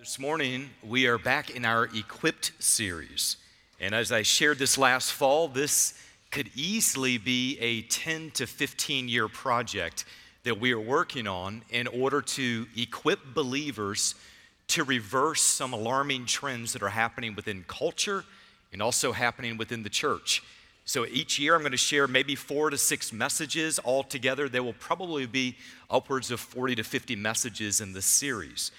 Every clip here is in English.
This morning, we are back in our Equipped series. And as I shared this last fall, this could easily be a 10 to 15 year project that we are working on in order to equip believers to reverse some alarming trends that are happening within culture and also happening within the church. So each year, I'm going to share maybe four to six messages altogether. There will probably be upwards of 40 to 50 messages in this series.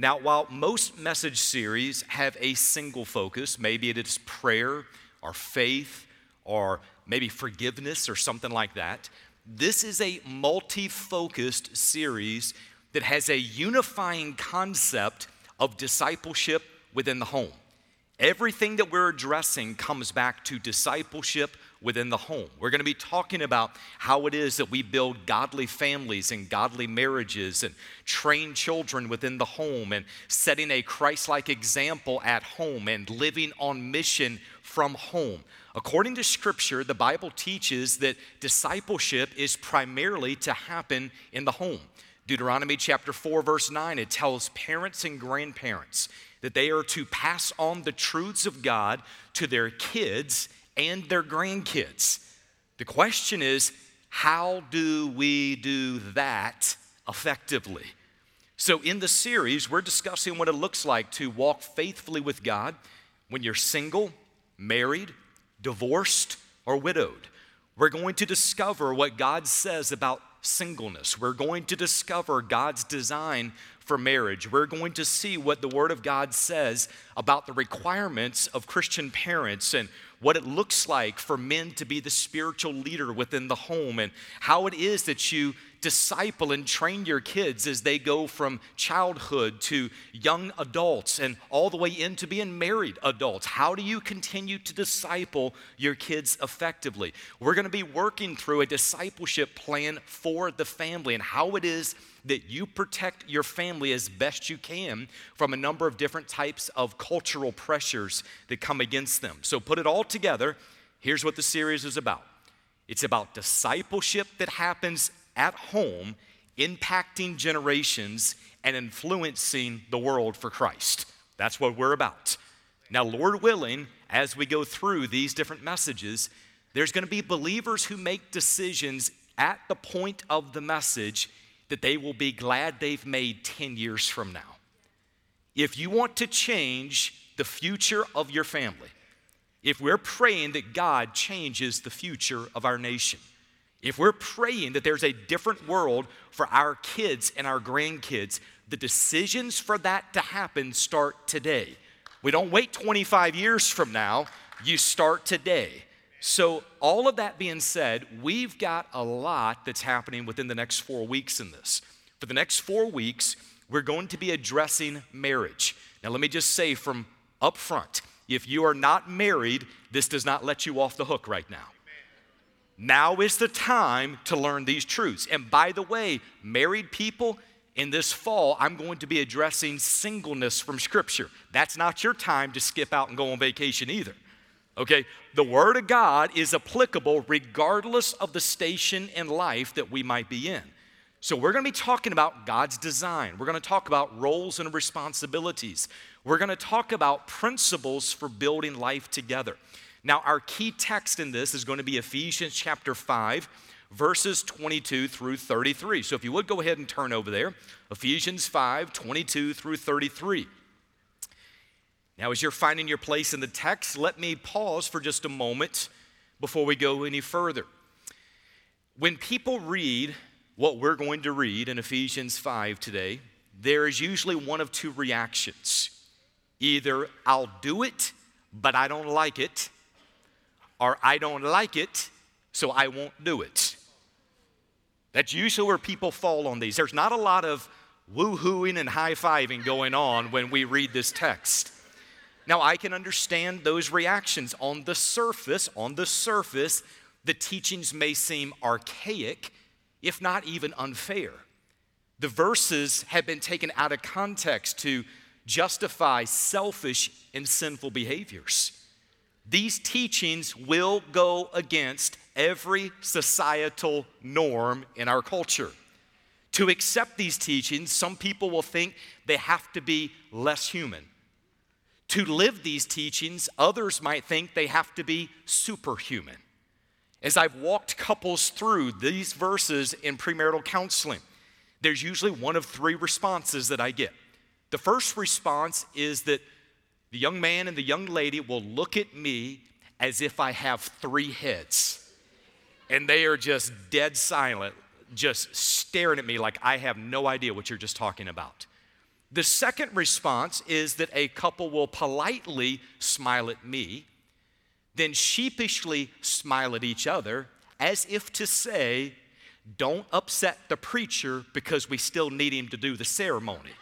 Now, while most message series have a single focus, maybe it is prayer or faith or maybe forgiveness or something like that, this is a multi focused series that has a unifying concept of discipleship within the home. Everything that we're addressing comes back to discipleship within the home. We're going to be talking about how it is that we build godly families and godly marriages and train children within the home and setting a Christ like example at home and living on mission from home. According to Scripture, the Bible teaches that discipleship is primarily to happen in the home. Deuteronomy chapter 4, verse 9, it tells parents and grandparents that they are to pass on the truths of God to their kids and their grandkids. The question is, how do we do that effectively? So, in the series, we're discussing what it looks like to walk faithfully with God when you're single, married, divorced, or widowed. We're going to discover what God says about singleness. We're going to discover God's design for marriage. We're going to see what the Word of God says about the requirements of Christian parents and what it looks like for men to be the spiritual leader within the home and how it is that you disciple and train your kids as they go from childhood to young adults and all the way into being married adults. How do you continue to disciple your kids effectively? We're going to be working through a discipleship plan for the family and how it is that you protect your family as best you can from a number of different types of cultural pressures that come against them. So, put it all together. Here's what the series is about it's about discipleship that happens at home, impacting generations and influencing the world for Christ. That's what we're about. Now, Lord willing, as we go through these different messages, there's going to be believers who make decisions at the point of the message that they will be glad they've made 10 years from now. If you want to change the future of your family, if we're praying that God changes the future of our nation, if we're praying that there's a different world for our kids and our grandkids, the decisions for that to happen start today. We don't wait 25 years from now, you start today. So, all of that being said, we've got a lot that's happening within the next four weeks in this. For the next four weeks, we're going to be addressing marriage. Now, let me just say from up front if you are not married, this does not let you off the hook right now. Now is the time to learn these truths. And by the way, married people, in this fall, I'm going to be addressing singleness from Scripture. That's not your time to skip out and go on vacation either. Okay? The Word of God is applicable regardless of the station in life that we might be in. So, we're going to be talking about God's design. We're going to talk about roles and responsibilities. We're going to talk about principles for building life together. Now, our key text in this is going to be Ephesians chapter 5, verses 22 through 33. So, if you would go ahead and turn over there, Ephesians 5, 22 through 33. Now, as you're finding your place in the text, let me pause for just a moment before we go any further. When people read what we're going to read in Ephesians 5 today, there is usually one of two reactions either I'll do it, but I don't like it, or I don't like it, so I won't do it. That's usually where people fall on these. There's not a lot of woo-hooing and high-fiving going on when we read this text. Now, I can understand those reactions. On the surface, on the surface, the teachings may seem archaic, if not even unfair. The verses have been taken out of context to justify selfish and sinful behaviors. These teachings will go against every societal norm in our culture. To accept these teachings, some people will think they have to be less human. To live these teachings, others might think they have to be superhuman. As I've walked couples through these verses in premarital counseling, there's usually one of three responses that I get. The first response is that the young man and the young lady will look at me as if I have three heads. And they are just dead silent, just staring at me like I have no idea what you're just talking about. The second response is that a couple will politely smile at me, then sheepishly smile at each other, as if to say, Don't upset the preacher because we still need him to do the ceremony.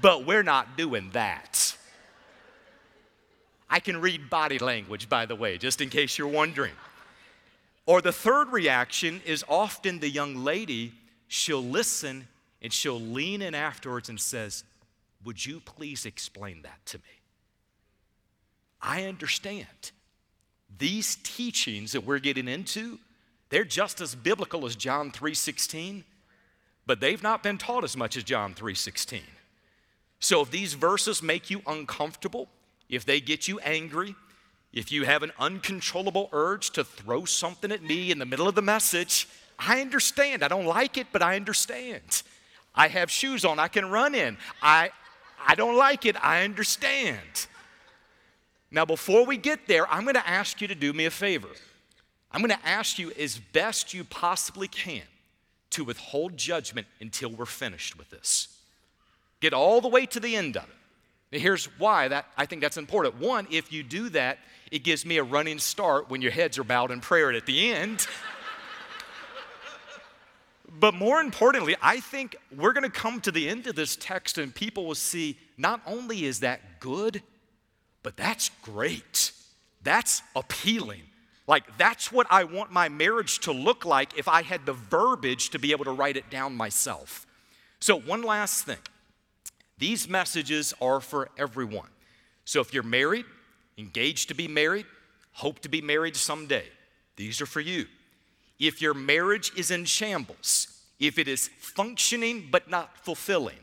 But we're not doing that. I can read body language, by the way, just in case you're wondering. Or the third reaction is often the young lady, she'll listen and she'll lean in afterwards and says, Would you please explain that to me? I understand. These teachings that we're getting into, they're just as biblical as John 3:16, but they've not been taught as much as John 3:16. So if these verses make you uncomfortable, if they get you angry, if you have an uncontrollable urge to throw something at me in the middle of the message, I understand. I don't like it, but I understand. I have shoes on I can run in. I, I don't like it. I understand. Now, before we get there, I'm going to ask you to do me a favor. I'm going to ask you as best you possibly can to withhold judgment until we're finished with this. Get all the way to the end of it. Here's why that I think that's important. One, if you do that, it gives me a running start when your heads are bowed in prayer at the end. but more importantly, I think we're going to come to the end of this text and people will see not only is that good, but that's great. That's appealing. Like, that's what I want my marriage to look like if I had the verbiage to be able to write it down myself. So, one last thing these messages are for everyone. So if you're married, engaged to be married, hope to be married someday, these are for you. If your marriage is in shambles, if it is functioning but not fulfilling,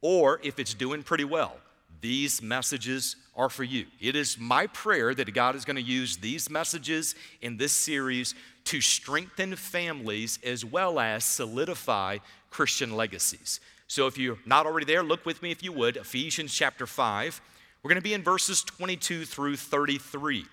or if it's doing pretty well, these messages are for you. It is my prayer that God is going to use these messages in this series to strengthen families as well as solidify Christian legacies. So if you're not already there, look with me if you would, Ephesians chapter 5. We're going to be in verses 22 through 33.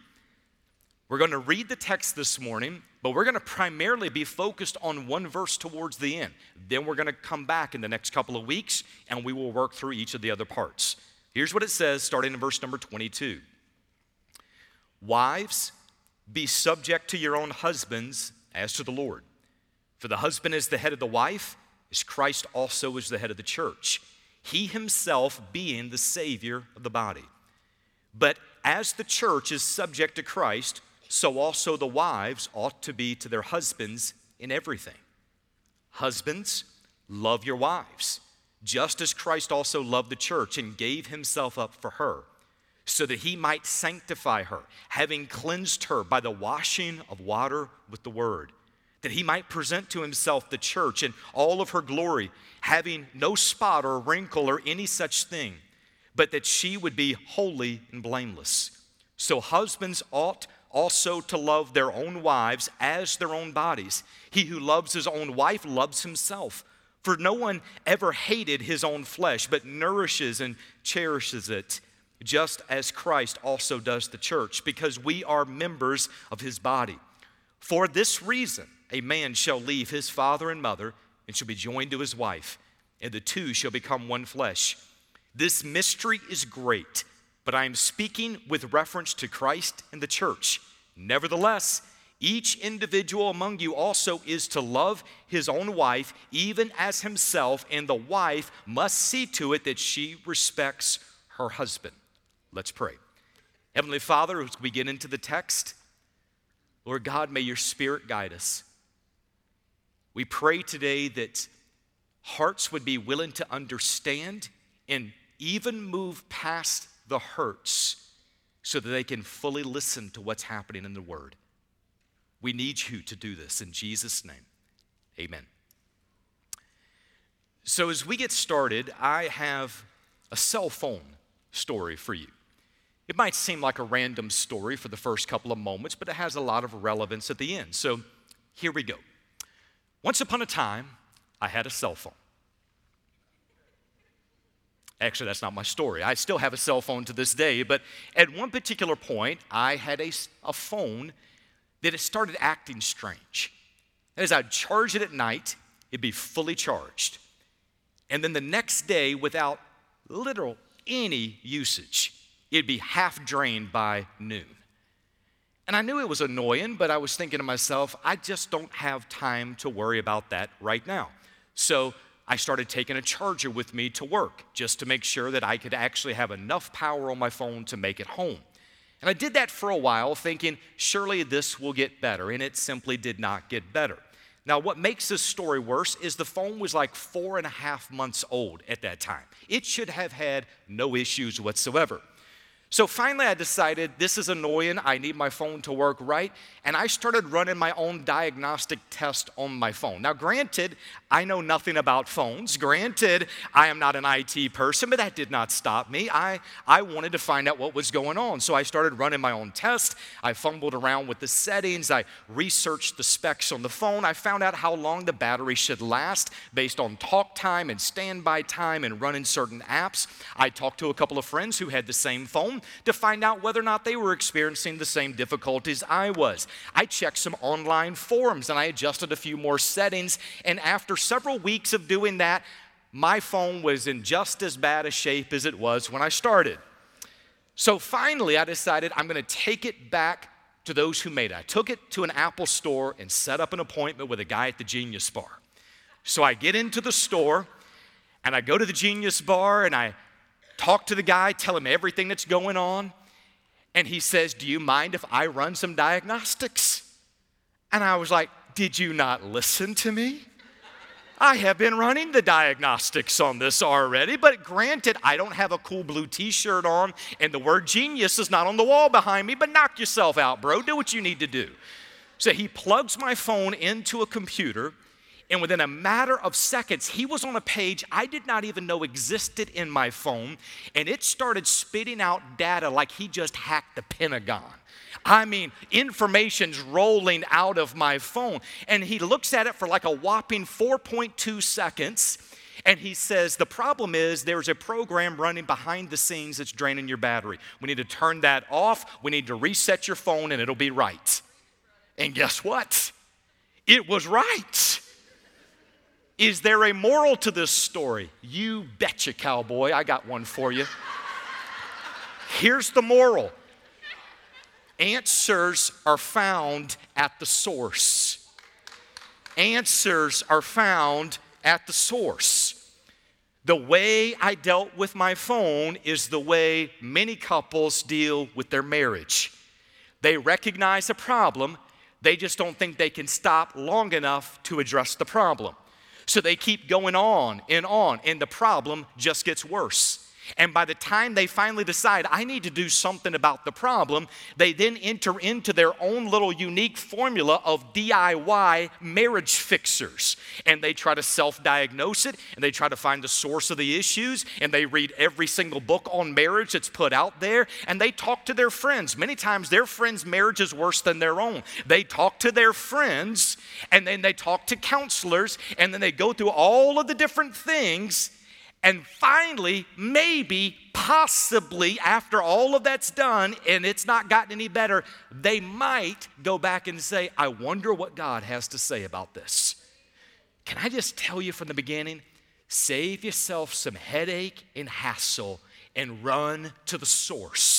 We're going to read the text this morning, but we're going to primarily be focused on one verse towards the end. Then we're going to come back in the next couple of weeks and we will work through each of the other parts. Here's what it says starting in verse number 22 Wives, be subject to your own husbands as to the Lord. For the husband is the head of the wife as Christ also is the head of the church, he himself being the Savior of the body. But as the church is subject to Christ, so also the wives ought to be to their husbands in everything. Husbands, love your wives, just as Christ also loved the church and gave himself up for her, so that he might sanctify her, having cleansed her by the washing of water with the word that he might present to himself the church in all of her glory, having no spot or wrinkle or any such thing, but that she would be holy and blameless. So husbands ought also to love their own wives as their own bodies. He who loves his own wife loves himself. For no one ever hated his own flesh, but nourishes and cherishes it, just as Christ also does the church, because we are members of his body. For this reason, a man shall leave his father and mother and shall be joined to his wife, and the two shall become one flesh. This mystery is great, but I am speaking with reference to Christ and the church. Nevertheless, each individual among you also is to love his own wife, even as himself, and the wife must see to it that she respects her husband. Let's pray. Heavenly Father, as we get into the text, Lord God, may your spirit guide us. We pray today that hearts would be willing to understand and even move past the hurts so that they can fully listen to what's happening in the Word. We need you to do this in Jesus' name. Amen. So, as we get started, I have a cell phone story for you. It might seem like a random story for the first couple of moments, but it has a lot of relevance at the end. So, here we go. Once upon a time, I had a cell phone. Actually, that's not my story. I still have a cell phone to this day, but at one particular point, I had a, a phone that it started acting strange. As I'd charge it at night, it'd be fully charged. And then the next day, without literal any usage, it'd be half drained by noon. And I knew it was annoying, but I was thinking to myself, I just don't have time to worry about that right now. So I started taking a charger with me to work just to make sure that I could actually have enough power on my phone to make it home. And I did that for a while, thinking, surely this will get better. And it simply did not get better. Now, what makes this story worse is the phone was like four and a half months old at that time. It should have had no issues whatsoever. So finally, I decided this is annoying. I need my phone to work right. And I started running my own diagnostic test on my phone. Now, granted, I know nothing about phones. Granted, I am not an IT person, but that did not stop me. I, I wanted to find out what was going on. So I started running my own test. I fumbled around with the settings. I researched the specs on the phone. I found out how long the battery should last based on talk time and standby time and running certain apps. I talked to a couple of friends who had the same phone to find out whether or not they were experiencing the same difficulties I was. I checked some online forums and I adjusted a few more settings. And after several weeks of doing that, my phone was in just as bad a shape as it was when I started. So finally, I decided I'm going to take it back to those who made it. I took it to an Apple store and set up an appointment with a guy at the Genius Bar. So I get into the store and I go to the Genius Bar and I talk to the guy, tell him everything that's going on. And he says, Do you mind if I run some diagnostics? And I was like, Did you not listen to me? I have been running the diagnostics on this already, but granted, I don't have a cool blue t shirt on and the word genius is not on the wall behind me, but knock yourself out, bro. Do what you need to do. So he plugs my phone into a computer and within a matter of seconds, he was on a page I did not even know existed in my phone, and it started spitting out data like he just hacked the Pentagon. I mean, information's rolling out of my phone. And he looks at it for like a whopping 4.2 seconds. And he says, The problem is there's a program running behind the scenes that's draining your battery. We need to turn that off. We need to reset your phone, and it'll be right. And guess what? It was right. Is there a moral to this story? You betcha, cowboy. I got one for you. Here's the moral answers are found at the source. Answers are found at the source. The way I dealt with my phone is the way many couples deal with their marriage. They recognize a problem, they just don't think they can stop long enough to address the problem. So they keep going on and on, and the problem just gets worse. And by the time they finally decide, I need to do something about the problem, they then enter into their own little unique formula of DIY marriage fixers. And they try to self diagnose it, and they try to find the source of the issues, and they read every single book on marriage that's put out there, and they talk to their friends. Many times, their friends' marriage is worse than their own. They talk to their friends, and then they talk to counselors, and then they go through all of the different things and finally, maybe, possibly, after all of that's done and it's not gotten any better, they might go back and say, I wonder what God has to say about this. Can I just tell you from the beginning? Save yourself some headache and hassle and run to the source.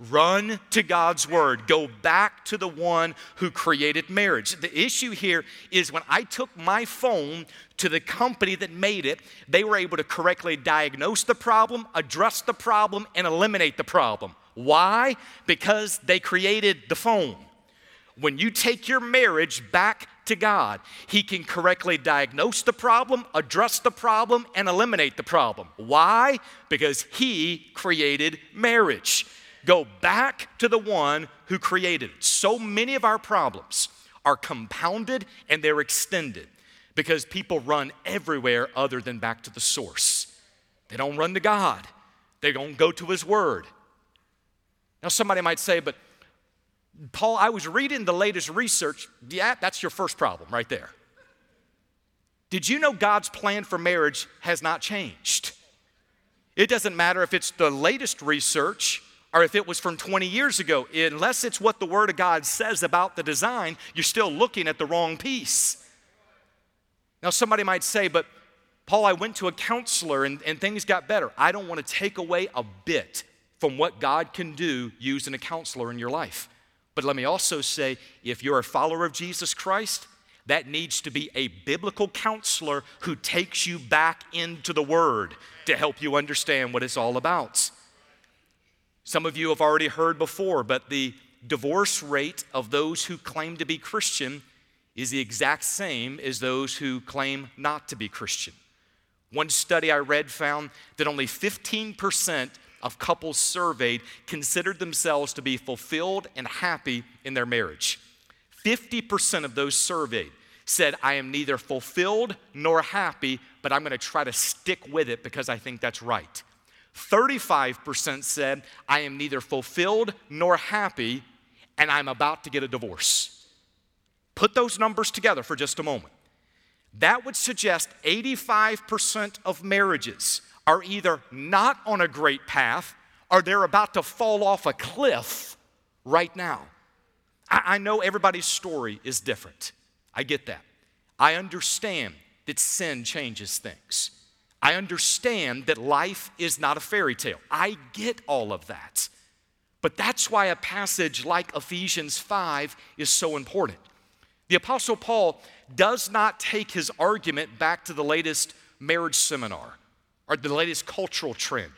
Run to God's word. Go back to the one who created marriage. The issue here is when I took my phone to the company that made it, they were able to correctly diagnose the problem, address the problem, and eliminate the problem. Why? Because they created the phone. When you take your marriage back to God, He can correctly diagnose the problem, address the problem, and eliminate the problem. Why? Because He created marriage. Go back to the one who created it. So many of our problems are compounded and they're extended because people run everywhere other than back to the source. They don't run to God, they don't go to His Word. Now, somebody might say, but Paul, I was reading the latest research. Yeah, that's your first problem right there. Did you know God's plan for marriage has not changed? It doesn't matter if it's the latest research or if it was from 20 years ago. Unless it's what the Word of God says about the design, you're still looking at the wrong piece. Now, somebody might say, but Paul, I went to a counselor and, and things got better. I don't want to take away a bit from what God can do using a counselor in your life. But let me also say if you're a follower of Jesus Christ, that needs to be a biblical counselor who takes you back into the Word to help you understand what it's all about. Some of you have already heard before, but the divorce rate of those who claim to be Christian is the exact same as those who claim not to be Christian. One study I read found that only 15% of couples surveyed considered themselves to be fulfilled and happy in their marriage. 50% of those surveyed said, I am neither fulfilled nor happy, but I'm going to try to stick with it because I think that's right. 35% said, I am neither fulfilled nor happy, and I'm about to get a divorce. Put those numbers together for just a moment. That would suggest 85% of marriages are either not on a great path or they're about to fall off a cliff right now. I, I know everybody's story is different. I get that. I understand that sin changes things. I understand that life is not a fairy tale. I get all of that. But that's why a passage like Ephesians 5 is so important. The Apostle Paul does not take his argument back to the latest marriage seminar or the latest cultural trend.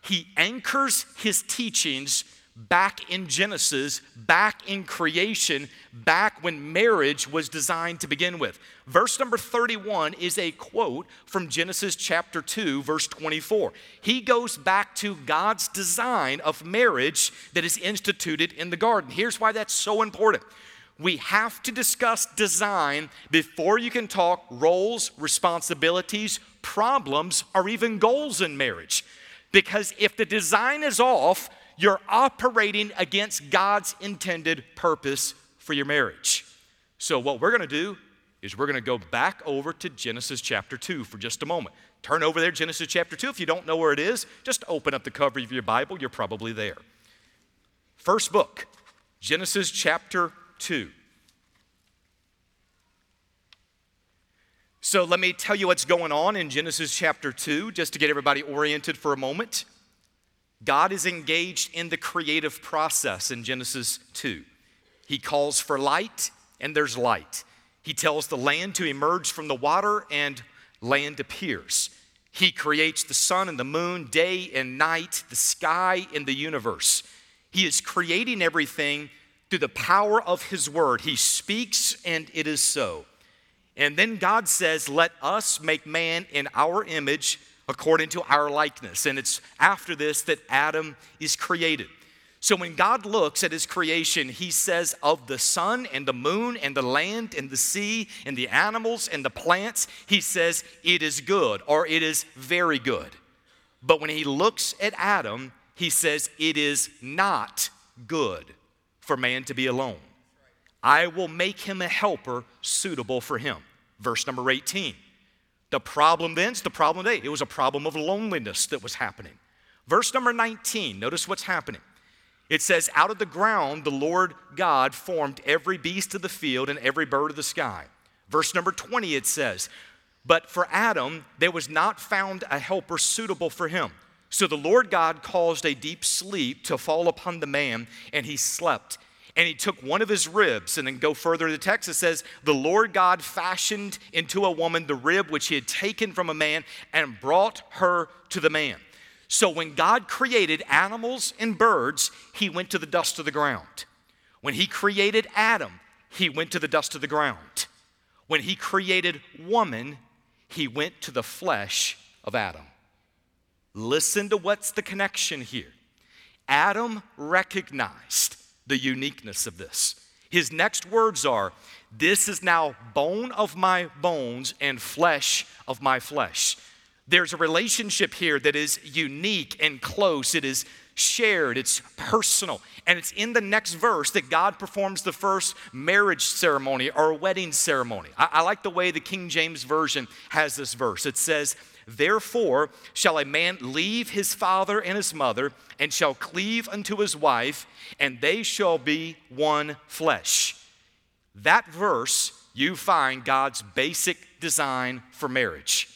He anchors his teachings back in Genesis, back in creation, back when marriage was designed to begin with. Verse number 31 is a quote from Genesis chapter 2, verse 24. He goes back to God's design of marriage that is instituted in the garden. Here's why that's so important. We have to discuss design before you can talk roles, responsibilities, problems, or even goals in marriage. Because if the design is off, you're operating against God's intended purpose for your marriage. So, what we're going to do is we're going to go back over to Genesis chapter 2 for just a moment. Turn over there, Genesis chapter 2. If you don't know where it is, just open up the cover of your Bible. You're probably there. First book, Genesis chapter 2. So let me tell you what's going on in Genesis chapter 2, just to get everybody oriented for a moment. God is engaged in the creative process in Genesis 2. He calls for light, and there's light. He tells the land to emerge from the water, and land appears. He creates the sun and the moon, day and night, the sky and the universe. He is creating everything through the power of His word. He speaks, and it is so. And then God says, Let us make man in our image according to our likeness. And it's after this that Adam is created. So when God looks at his creation, he says of the sun and the moon and the land and the sea and the animals and the plants, he says it is good or it is very good. But when he looks at Adam, he says it is not good for man to be alone. I will make him a helper suitable for him. Verse number 18. The problem then is the problem today. It was a problem of loneliness that was happening. Verse number 19, notice what's happening. It says, Out of the ground the Lord God formed every beast of the field and every bird of the sky. Verse number 20, it says, But for Adam there was not found a helper suitable for him. So the Lord God caused a deep sleep to fall upon the man, and he slept and he took one of his ribs and then go further to the text it says the lord god fashioned into a woman the rib which he had taken from a man and brought her to the man. So when god created animals and birds he went to the dust of the ground. When he created adam he went to the dust of the ground. When he created woman he went to the flesh of adam. Listen to what's the connection here. Adam recognized the uniqueness of this. His next words are, This is now bone of my bones and flesh of my flesh. There's a relationship here that is unique and close. It is shared, it's personal. And it's in the next verse that God performs the first marriage ceremony or wedding ceremony. I, I, like the way the King James Version has this verse. It says, Therefore shall a man leave his father and his mother, and shall cleave unto his wife, and they shall be one flesh. That verse, you find God's basic design for marriage.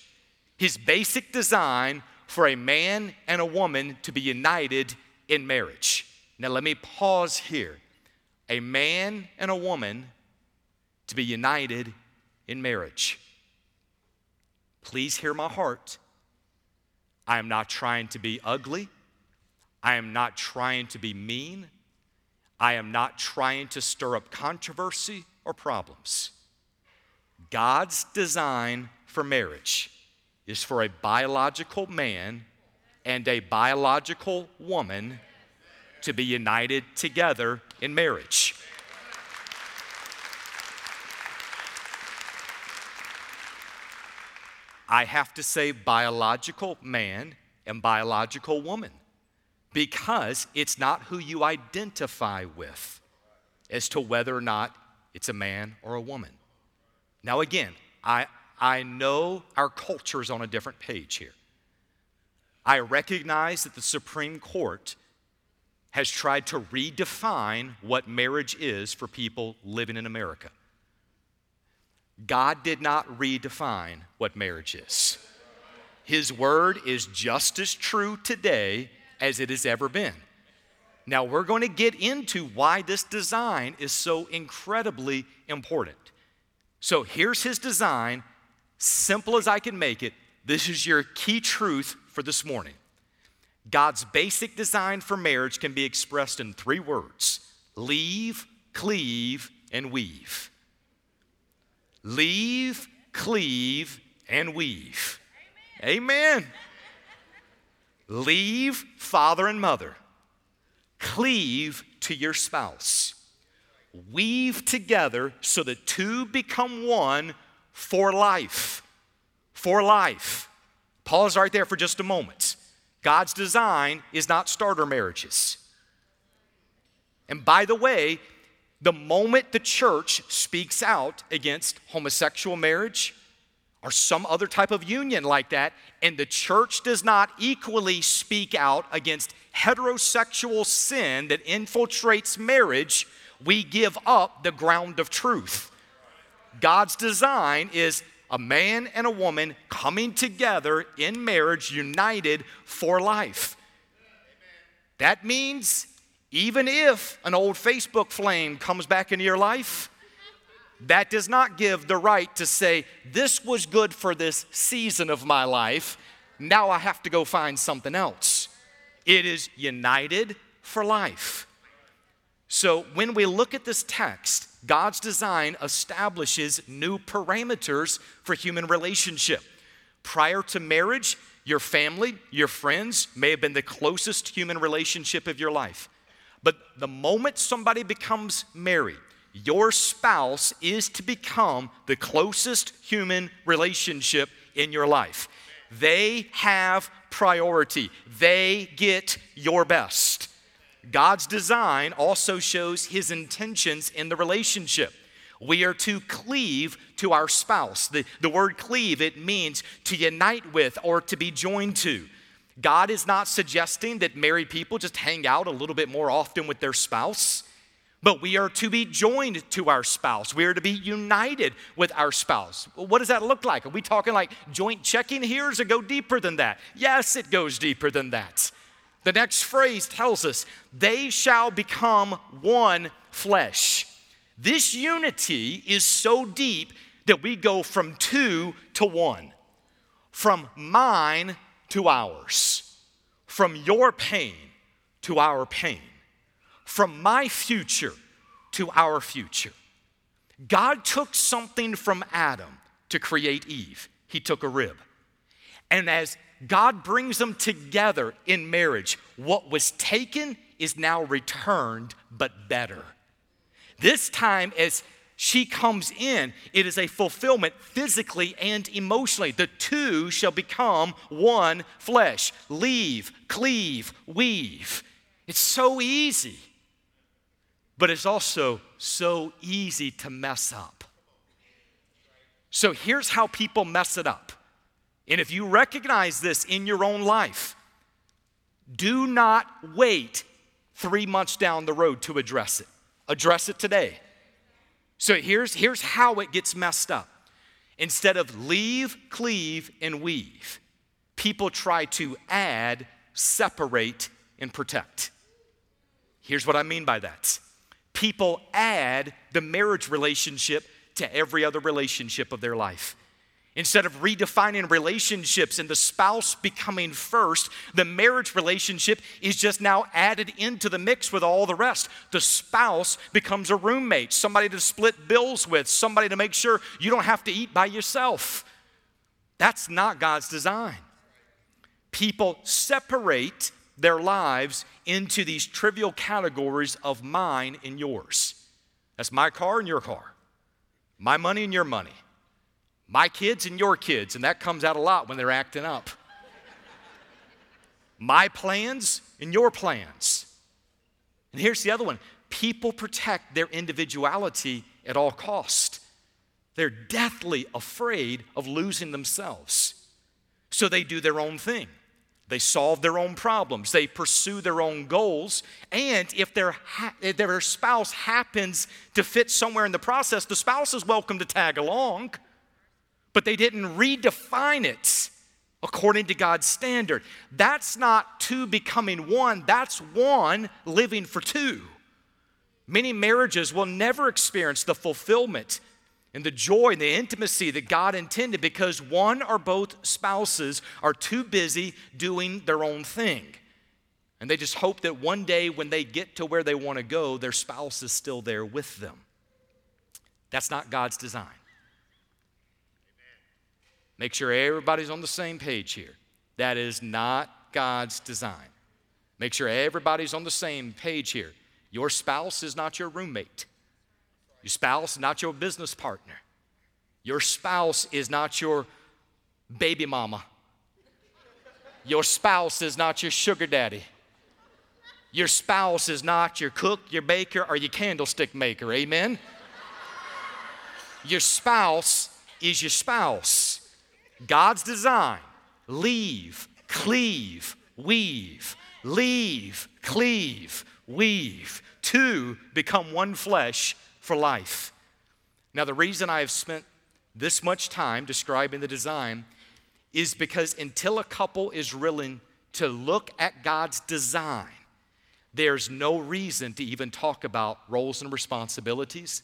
His basic design for a man and a woman to be united in marriage. Now, let me pause here. A man and a woman to be united in marriage. Please hear my heart. I am not trying to be ugly. I am not trying to be mean. I am not trying to stir up controversy or problems. God's design for marriage is for a biological man and a biological woman to be united together in marriage. I have to say biological man and biological woman because it's not who you identify with as to whether or not it's a man or a woman. Now, again, I, I know our culture is on a different page here. I recognize that the Supreme Court has tried to redefine what marriage is for people living in America. God did not redefine what marriage is. His word is just as true today as it has ever been. Now, we're going to get into why this design is so incredibly important. So, here's his design simple as I can make it, this is your key truth for this morning. God's basic design for marriage can be expressed in three words leave, cleave, and weave. Leave, cleave, and weave. Amen. Amen. Leave father and mother. Cleave to your spouse. Weave together so the two become one for life. For life. Pause right there for just a moment. God's design is not starter marriages. And by the way, the moment the church speaks out against homosexual marriage or some other type of union like that, and the church does not equally speak out against heterosexual sin that infiltrates marriage, we give up the ground of truth. God's design is a man and a woman coming together in marriage, united for life. That means even if an old Facebook flame comes back into your life, that does not give the right to say, This was good for this season of my life. Now I have to go find something else. It is united for life. So when we look at this text, God's design establishes new parameters for human relationship. Prior to marriage, your family, your friends may have been the closest human relationship of your life. But the moment somebody becomes married, your spouse is to become the closest human relationship in your life. They have priority, they get your best. God's design also shows his intentions in the relationship. We are to cleave to our spouse. The, the word cleave, it means to unite with or to be joined to. God is not suggesting that married people just hang out a little bit more often with their spouse, but we are to be joined to our spouse. We are to be united with our spouse. What does that look like? Are we talking like joint checking here, does it go deeper than that? Yes, it goes deeper than that. The next phrase tells us, they shall become one flesh. This unity is so deep that we go from two to one, from mine to ours, from your pain to our pain, from my future to our future. God took something from Adam to create Eve. He took a rib. And as God brings them together in marriage. What was taken is now returned, but better. This time, as she comes in, it is a fulfillment physically and emotionally. The two shall become one flesh. Leave, cleave, weave. It's so easy, but it's also so easy to mess up. So here's how people mess it up. And if you recognize this in your own life, do not wait three months down the road to address it. Address it today. So here's, here's how it gets messed up. Instead of leave, cleave, and weave, people try to add, separate, and protect. Here's what I mean by that people add the marriage relationship to every other relationship of their life. Instead of redefining relationships and the spouse becoming first, the marriage relationship is just now added into the mix with all the rest. The spouse becomes a roommate, somebody to split bills with, somebody to make sure you don't have to eat by yourself. That's not God's design. People separate their lives into these trivial categories of mine and yours. That's my car and your car, my money and your money my kids and your kids, and that comes out a lot when they're acting up. My plans and your plans. And here's the other one people protect their individuality at all cost. They're deathly afraid of losing themselves. So they do their own thing. They solve their own problems. They pursue their own goals. And if their, ha- their spouse happens to fit somewhere in the process, the spouse is welcome to tag along but they didn't redefine it according to God's standard. That's not two becoming one, that's one living for two. Many marriages will never experience the fulfillment and the joy and the intimacy that God intended because one or both spouses are too busy doing their own thing. And they just hope that one day when they get to where they want to go, their spouse is still there with them. That's not God's design. Make sure everybody's on the same page here. That is not God's design. Make sure everybody's on the same page here. Your spouse is not your roommate. Your spouse is not your business partner. Your spouse is not your baby mama. Your spouse is not your sugar daddy. Your spouse is not your cook, your baker, or your candlestick maker. Amen? Your spouse is your spouse. God's design leave, cleave, weave, leave, cleave, weave. Two become one flesh for life. Now, the reason I have spent this much time describing the design is because until a couple is willing to look at God's design, there's no reason to even talk about roles and responsibilities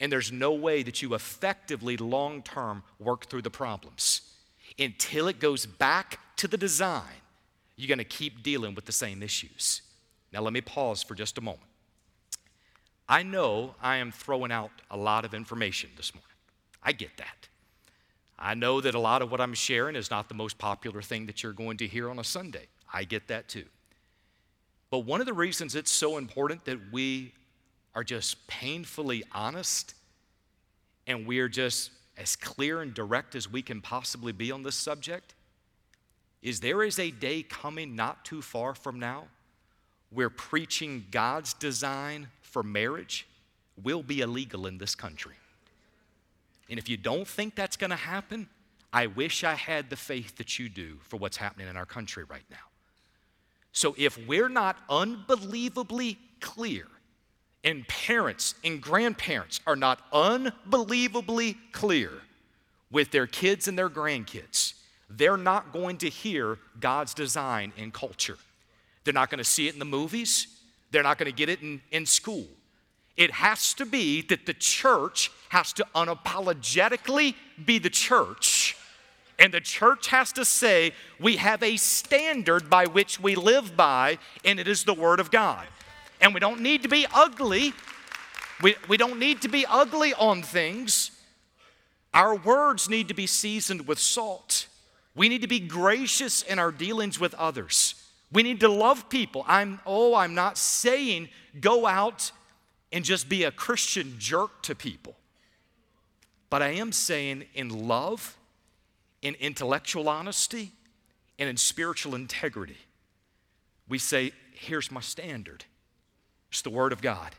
and there's no way that you effectively long term work through the problems. Until it goes back to the design, you're going to keep dealing with the same issues. Now, let me pause for just a moment. I know I am throwing out a lot of information this morning. I get that. I know that a lot of what I'm sharing is not the most popular thing that you're going to hear on a Sunday. I get that too. But one of the reasons it's so important that we are just painfully honest and we're just as clear and direct as we can possibly be on this subject is there is a day coming not too far from now where preaching God's design for marriage will be illegal in this country. And if you don't think that's going to happen, I wish I had the faith that you do for what's happening in our country right now. So if we're not unbelievably clear and parents and grandparents are not unbelievably clear with their kids and their grandkids, they're not going to hear God's design in culture. They're not going to see it in the movies, they're not going to get it in, in school. It has to be that the church has to unapologetically be the church. And the church has to say, we have a standard by which we live by, and it is the Word of God. And we don't need to be ugly. We, we don't need to be ugly on things. Our words need to be seasoned with salt. We need to be gracious in our dealings with others. We need to love people. I'm, oh, I'm not saying go out and just be a Christian jerk to people. But I am saying in love, in intellectual honesty, and in spiritual integrity, we say, here's my standard. It's the Word of God.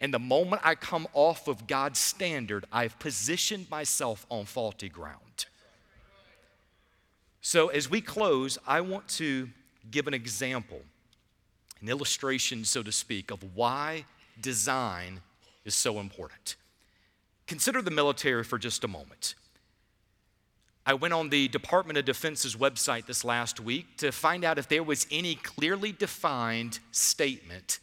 And the moment I come off of God's standard, I've positioned myself on faulty ground. So, as we close, I want to give an example, an illustration, so to speak, of why design is so important. Consider the military for just a moment. I went on the Department of Defense's website this last week to find out if there was any clearly defined statement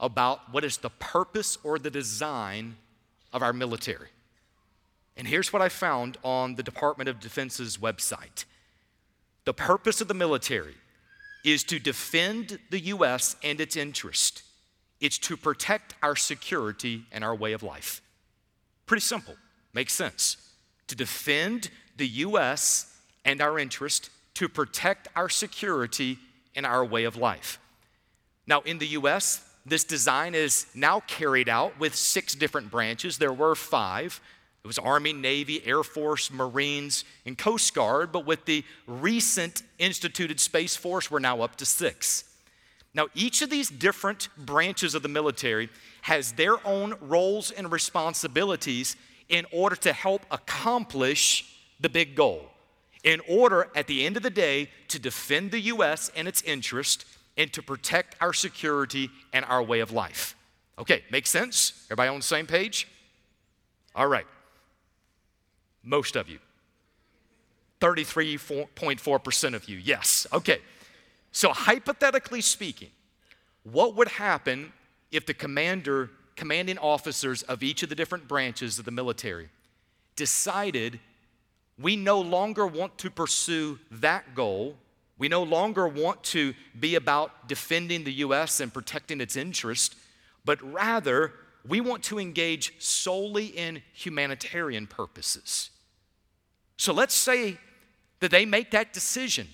about what is the purpose or the design of our military. And here's what I found on the Department of Defense's website The purpose of the military is to defend the U.S. and its interest, it's to protect our security and our way of life. Pretty simple, makes sense. To defend the U.S. and our interest, to protect our security and our way of life. Now, in the U.S., this design is now carried out with six different branches. There were five. It was Army, Navy, Air Force, Marines, and Coast Guard, but with the recent instituted Space Force, we're now up to six. Now, each of these different branches of the military has their own roles and responsibilities in order to help accomplish the big goal. In order, at the end of the day, to defend the U.S. and its interest and to protect our security and our way of life. Okay, makes sense? Everybody on the same page? All right. Most of you. 33.4% of you, yes. Okay. So, hypothetically speaking, what would happen if the commander, commanding officers of each of the different branches of the military decided we no longer want to pursue that goal we no longer want to be about defending the U.S. and protecting its interest, but rather we want to engage solely in humanitarian purposes. So let's say that they make that decision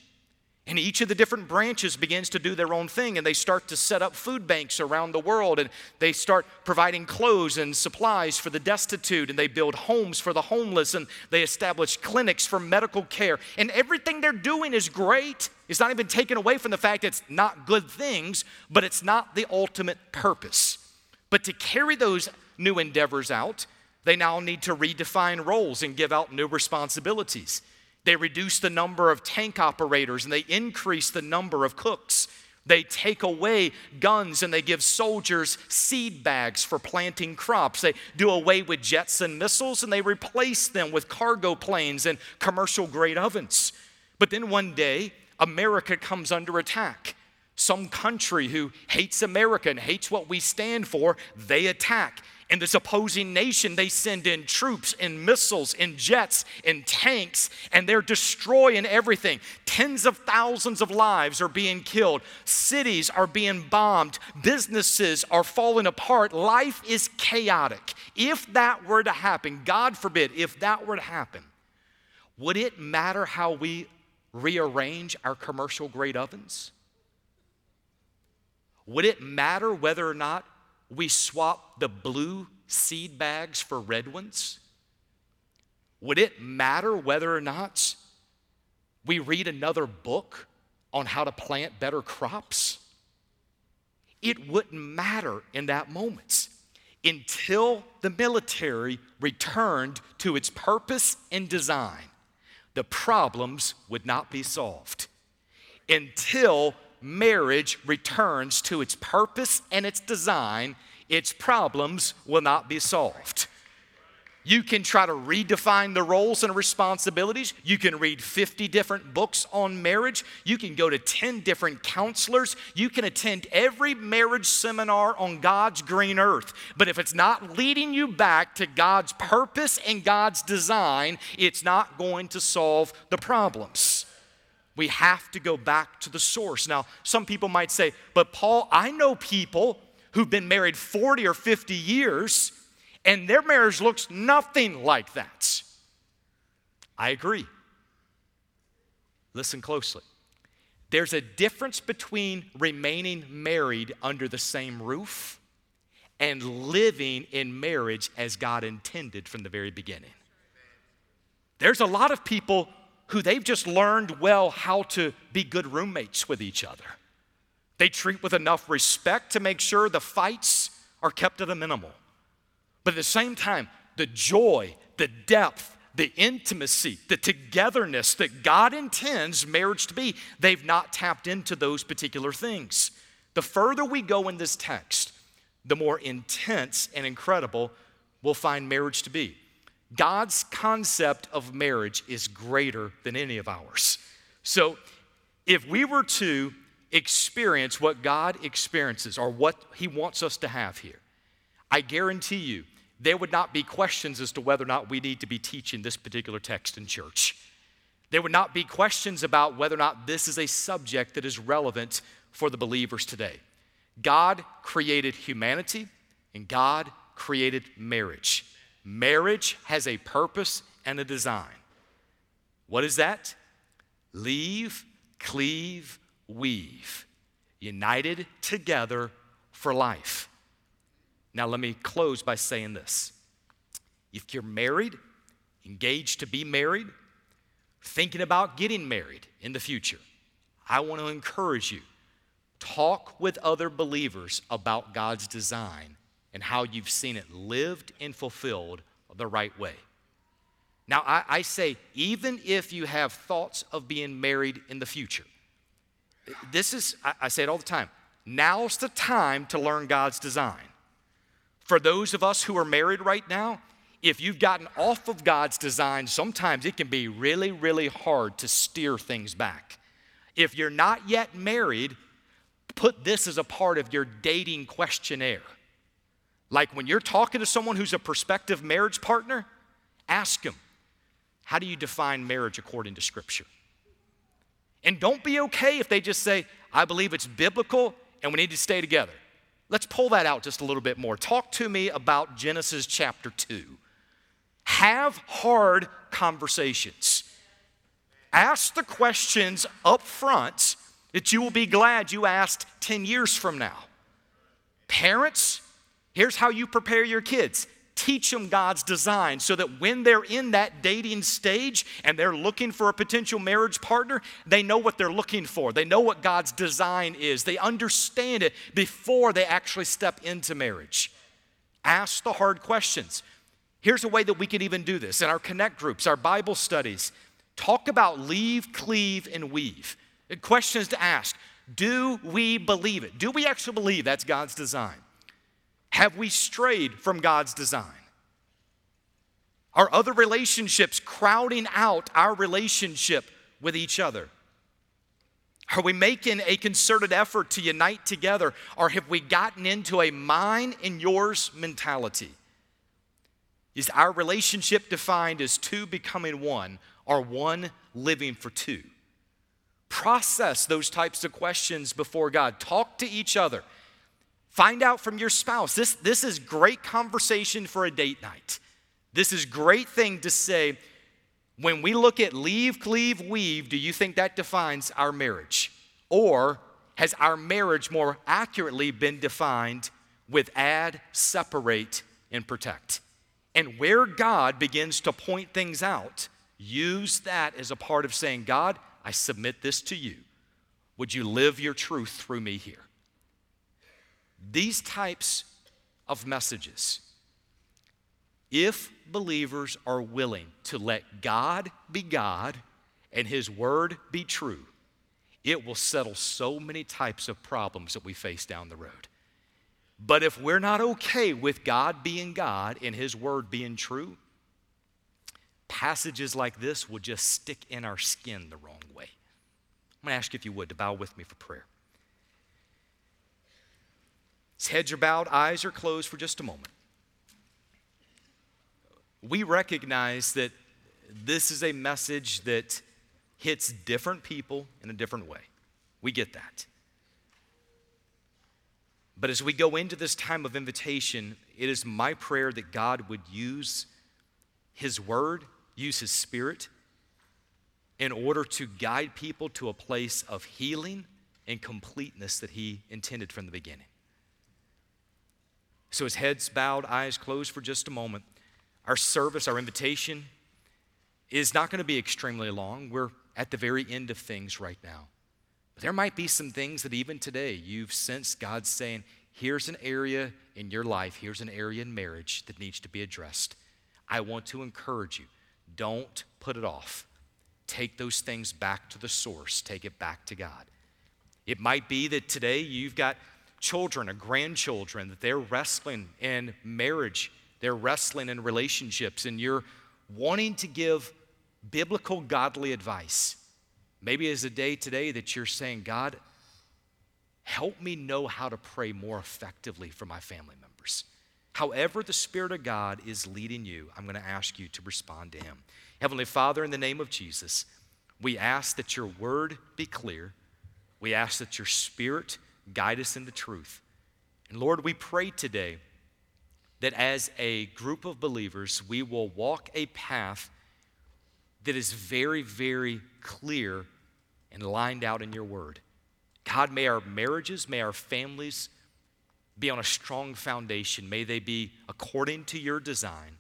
and each of the different branches begins to do their own thing, and they start to set up food banks around the world, and they start providing clothes and supplies for the destitute, and they build homes for the homeless, and they establish clinics for medical care. And everything they're doing is great. It's not even taken away from the fact it's not good things, but it's not the ultimate purpose. But to carry those new endeavors out, they now need to redefine roles and give out new responsibilities. They reduce the number of tank operators and they increase the number of cooks. They take away guns and they give soldiers seed bags for planting crops. They do away with jets and missiles and they replace them with cargo planes and commercial grade ovens. But then one day, America comes under attack. Some country who hates America and hates what we stand for, they attack and this opposing nation, they send in troops and missiles and jets and tanks, and they're destroying everything. Tens of thousands of lives are being killed, cities are being bombed, businesses are falling apart. Life is chaotic. If that were to happen, God forbid, if that were to happen, would it matter how we rearrange our commercial grade ovens? Would it matter whether or not we swap the blue seed bags for red ones? Would it matter whether or not we read another book on how to plant better crops? It wouldn't matter in that moment until the military returned to its purpose and design. The problems would not be solved until marriage returns to its purpose and its design, its problems will not be solved. You can try to redefine the roles and responsibilities. You can read 50 different books on marriage. You can go to 10 different counselors. You can attend every marriage seminar on God's green earth. But if it's not leading you back to God's purpose and God's design, it's not going to solve the problems. We have to go back to the source. Now, some people might say, but Paul, I know people who've been married 40 or 50 years and their marriage looks nothing like that. I agree. Listen closely. There's a difference between remaining married under the same roof and living in marriage as God intended from the very beginning. There's a lot of people who they've just learned well how to be good roommates with each other. They treat with enough respect to make sure the fights are kept at a minimal. But at the same time, the joy, the depth, the intimacy, the togetherness that God intends marriage to be, they've not tapped into those particular things. The further we go in this text, the more intense and incredible we'll find marriage to be. God's concept of marriage is greater than any of ours. So, if we were to experience what God experiences or what He wants us to have here, I guarantee you there would not be questions as to whether or not we need to be teaching this particular text in church. There would not be questions about whether or not this is a subject that is relevant for the believers today. God created humanity and God created marriage. Marriage has a purpose and a design. What is that? Leave, cleave, weave. United together for life. Now, let me close by saying this. If you're married, engaged to be married, thinking about getting married in the future, I want to encourage you talk with other believers about God's design and how you've seen it lived and fulfilled the right way. Now, I, I, say, even if you have thoughts of being married in the future, this is, I, I say it all the time, now's the time to learn God's design. For those of us who are married right now, if you've gotten off of God's design, sometimes it can be really, really hard to steer things back. If you're not yet married, put this as a part of your dating questionnaire. Like when you're talking to someone who's a prospective marriage partner, ask them, How do you define marriage according to Scripture? And don't be okay if they just say, I believe it's biblical and we need to stay together. Let's pull that out just a little bit more. Talk to me about Genesis chapter 2. Have hard conversations. Ask the questions up front that you will be glad you asked 10 years from now. Parents, here's how you prepare your kids teach them God's design so that when they're in that dating stage and they're looking for a potential marriage partner, they know what they're looking for. They know what God's design is. They understand it before they actually step into marriage. Ask the hard questions. Here's a way that we can even do this in our connect groups, our Bible studies. Talk about leave, cleave, and weave. Questions to ask Do we believe it? Do we actually believe that's God's design? Have we strayed from God's design? Are other relationships crowding out our relationship with each other? Are we making a concerted effort to unite together, or have we gotten into a mine and yours mentality? Is our relationship defined as two becoming one, or one living for two? Process those types of questions before God. Talk to each other. Find out from your spouse. This, this is great conversation for a date night. This is great thing to say. When we look at leave, cleave, weave, do you think that defines our marriage? Or has our marriage more accurately been defined with add, separate, and protect? And where God begins to point things out, use that as a part of saying, God, I submit this to you. Would you live your truth through me here? These types of messages, if believers are willing to let God be God and His Word be true, it will settle so many types of problems that we face down the road. But if we're not okay with God being God and His Word being true, passages like this will just stick in our skin the wrong way. I'm going to ask you if you would to bow with me for prayer. Heads are bowed, eyes are closed for just a moment. We recognize that this is a message that hits different people in a different way. We get that. But as we go into this time of invitation, it is my prayer that God would use His Word, use His Spirit, in order to guide people to a place of healing and completeness that He intended from the beginning. So, as heads bowed, eyes closed for just a moment, our service, our invitation is not going to be extremely long. We're at the very end of things right now. But there might be some things that even today you've sensed God saying, here's an area in your life, here's an area in marriage that needs to be addressed. I want to encourage you don't put it off. Take those things back to the source, take it back to God. It might be that today you've got children or grandchildren that they're wrestling in marriage, they're wrestling in relationships, and you're wanting to give biblical, godly advice. Maybe it's a day today that you're saying, God, help me know how to pray more effectively for my family members. However, the Spirit of God is leading you, I'm going to ask you to respond to Him. Heavenly Father, in the name of Jesus, we ask that your word be clear. We ask that your Spirit guide us into truth. And Lord, we pray today that as a group of believers, we will walk a path that is very, very clear and lined out in your word. God, may our marriages, may our families be on a strong foundation. May they be according to your design.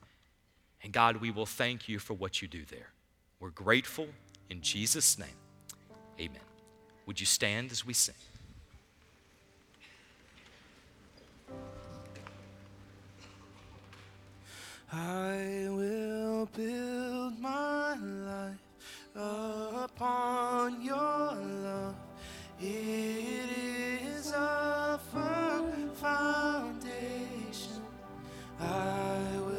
And God, we will thank you for what you do there. We're grateful in Jesus' name. Amen. Would you stand as we sing? I will build my life upon your love. It is a firm foundation. I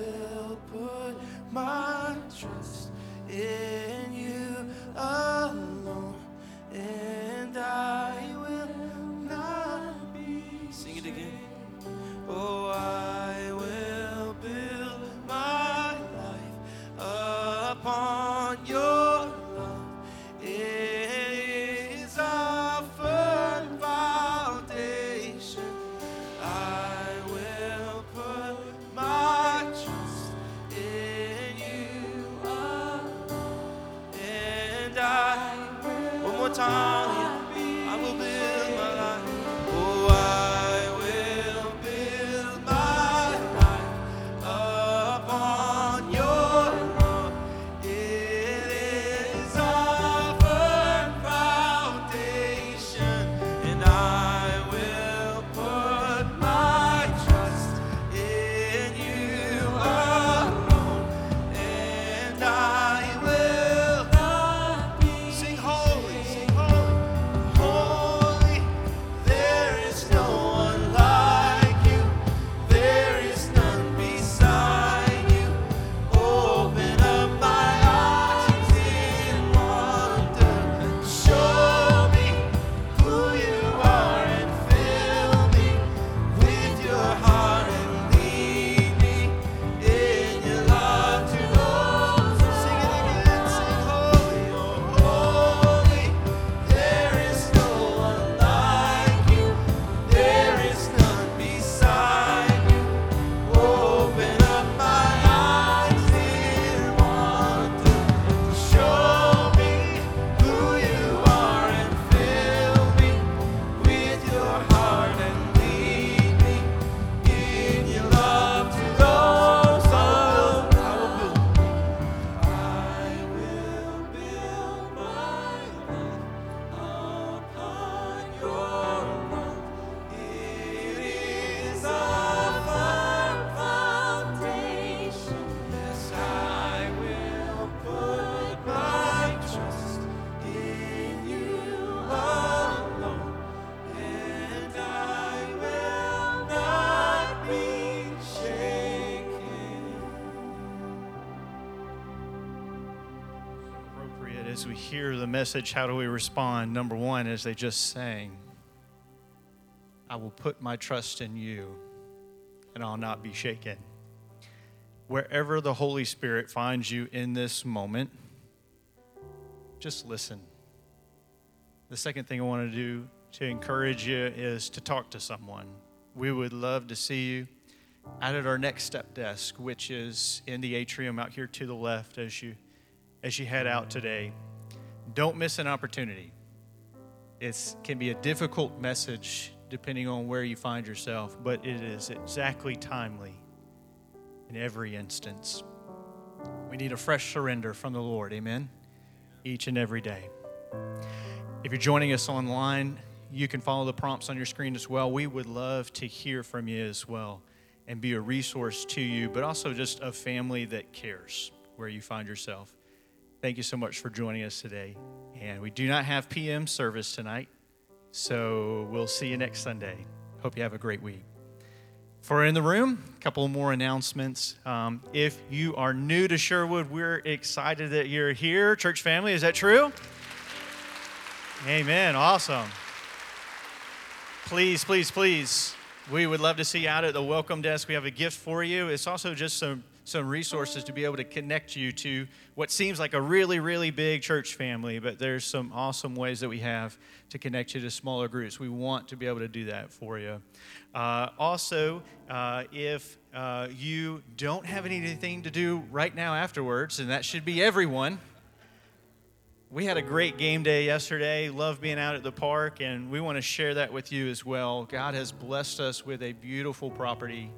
message how do we respond? Number one as they just sang i will put my trust in you and i'll not be shaken. Wherever the holy spirit finds you in this moment just listen. The second thing i want to do to encourage you is to talk to someone. We would love to see you out at our next step desk which is in the atrium out here to the left as you as you head out today. Don't miss an opportunity. It can be a difficult message depending on where you find yourself, but it is exactly timely in every instance. We need a fresh surrender from the Lord, amen, each and every day. If you're joining us online, you can follow the prompts on your screen as well. We would love to hear from you as well and be a resource to you, but also just a family that cares where you find yourself. Thank you so much for joining us today. And we do not have PM service tonight, so we'll see you next Sunday. Hope you have a great week. For in the room, a couple more announcements. Um, if you are new to Sherwood, we're excited that you're here. Church family, is that true? Amen. Awesome. Please, please, please. We would love to see you out at the welcome desk. We have a gift for you. It's also just some some resources to be able to connect you to what seems like a really, really big church family, but there's some awesome ways that we have to connect you to smaller groups. We want to be able to do that for you. Uh, also, uh, if uh, you don't have anything to do right now afterwards, and that should be everyone, we had a great game day yesterday. Love being out at the park, and we want to share that with you as well. God has blessed us with a beautiful property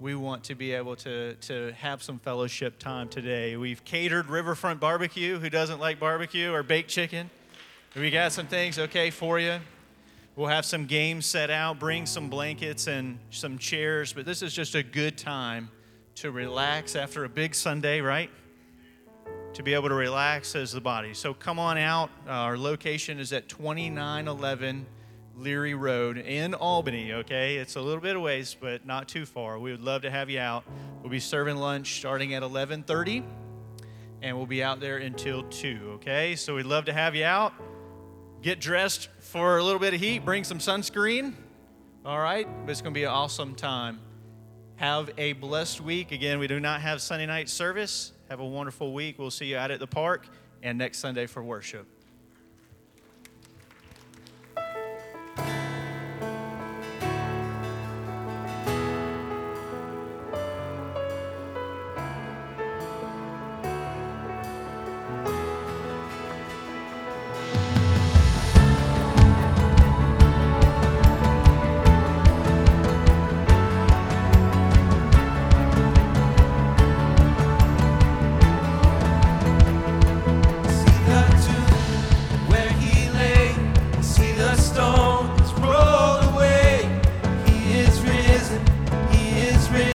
we want to be able to, to have some fellowship time today. We've catered Riverfront Barbecue. Who doesn't like barbecue or baked chicken? We got some things okay for you. We'll have some games set out, bring some blankets and some chairs, but this is just a good time to relax after a big Sunday, right? To be able to relax as the body. So come on out. Our location is at 2911 Leary Road in Albany, okay? It's a little bit of ways, but not too far. We would love to have you out. We'll be serving lunch starting at 11:30 and we'll be out there until 2, okay? So we'd love to have you out. Get dressed for a little bit of heat, bring some sunscreen. All right? But it's going to be an awesome time. Have a blessed week. Again, we do not have Sunday night service. Have a wonderful week. We'll see you out at the park and next Sunday for worship.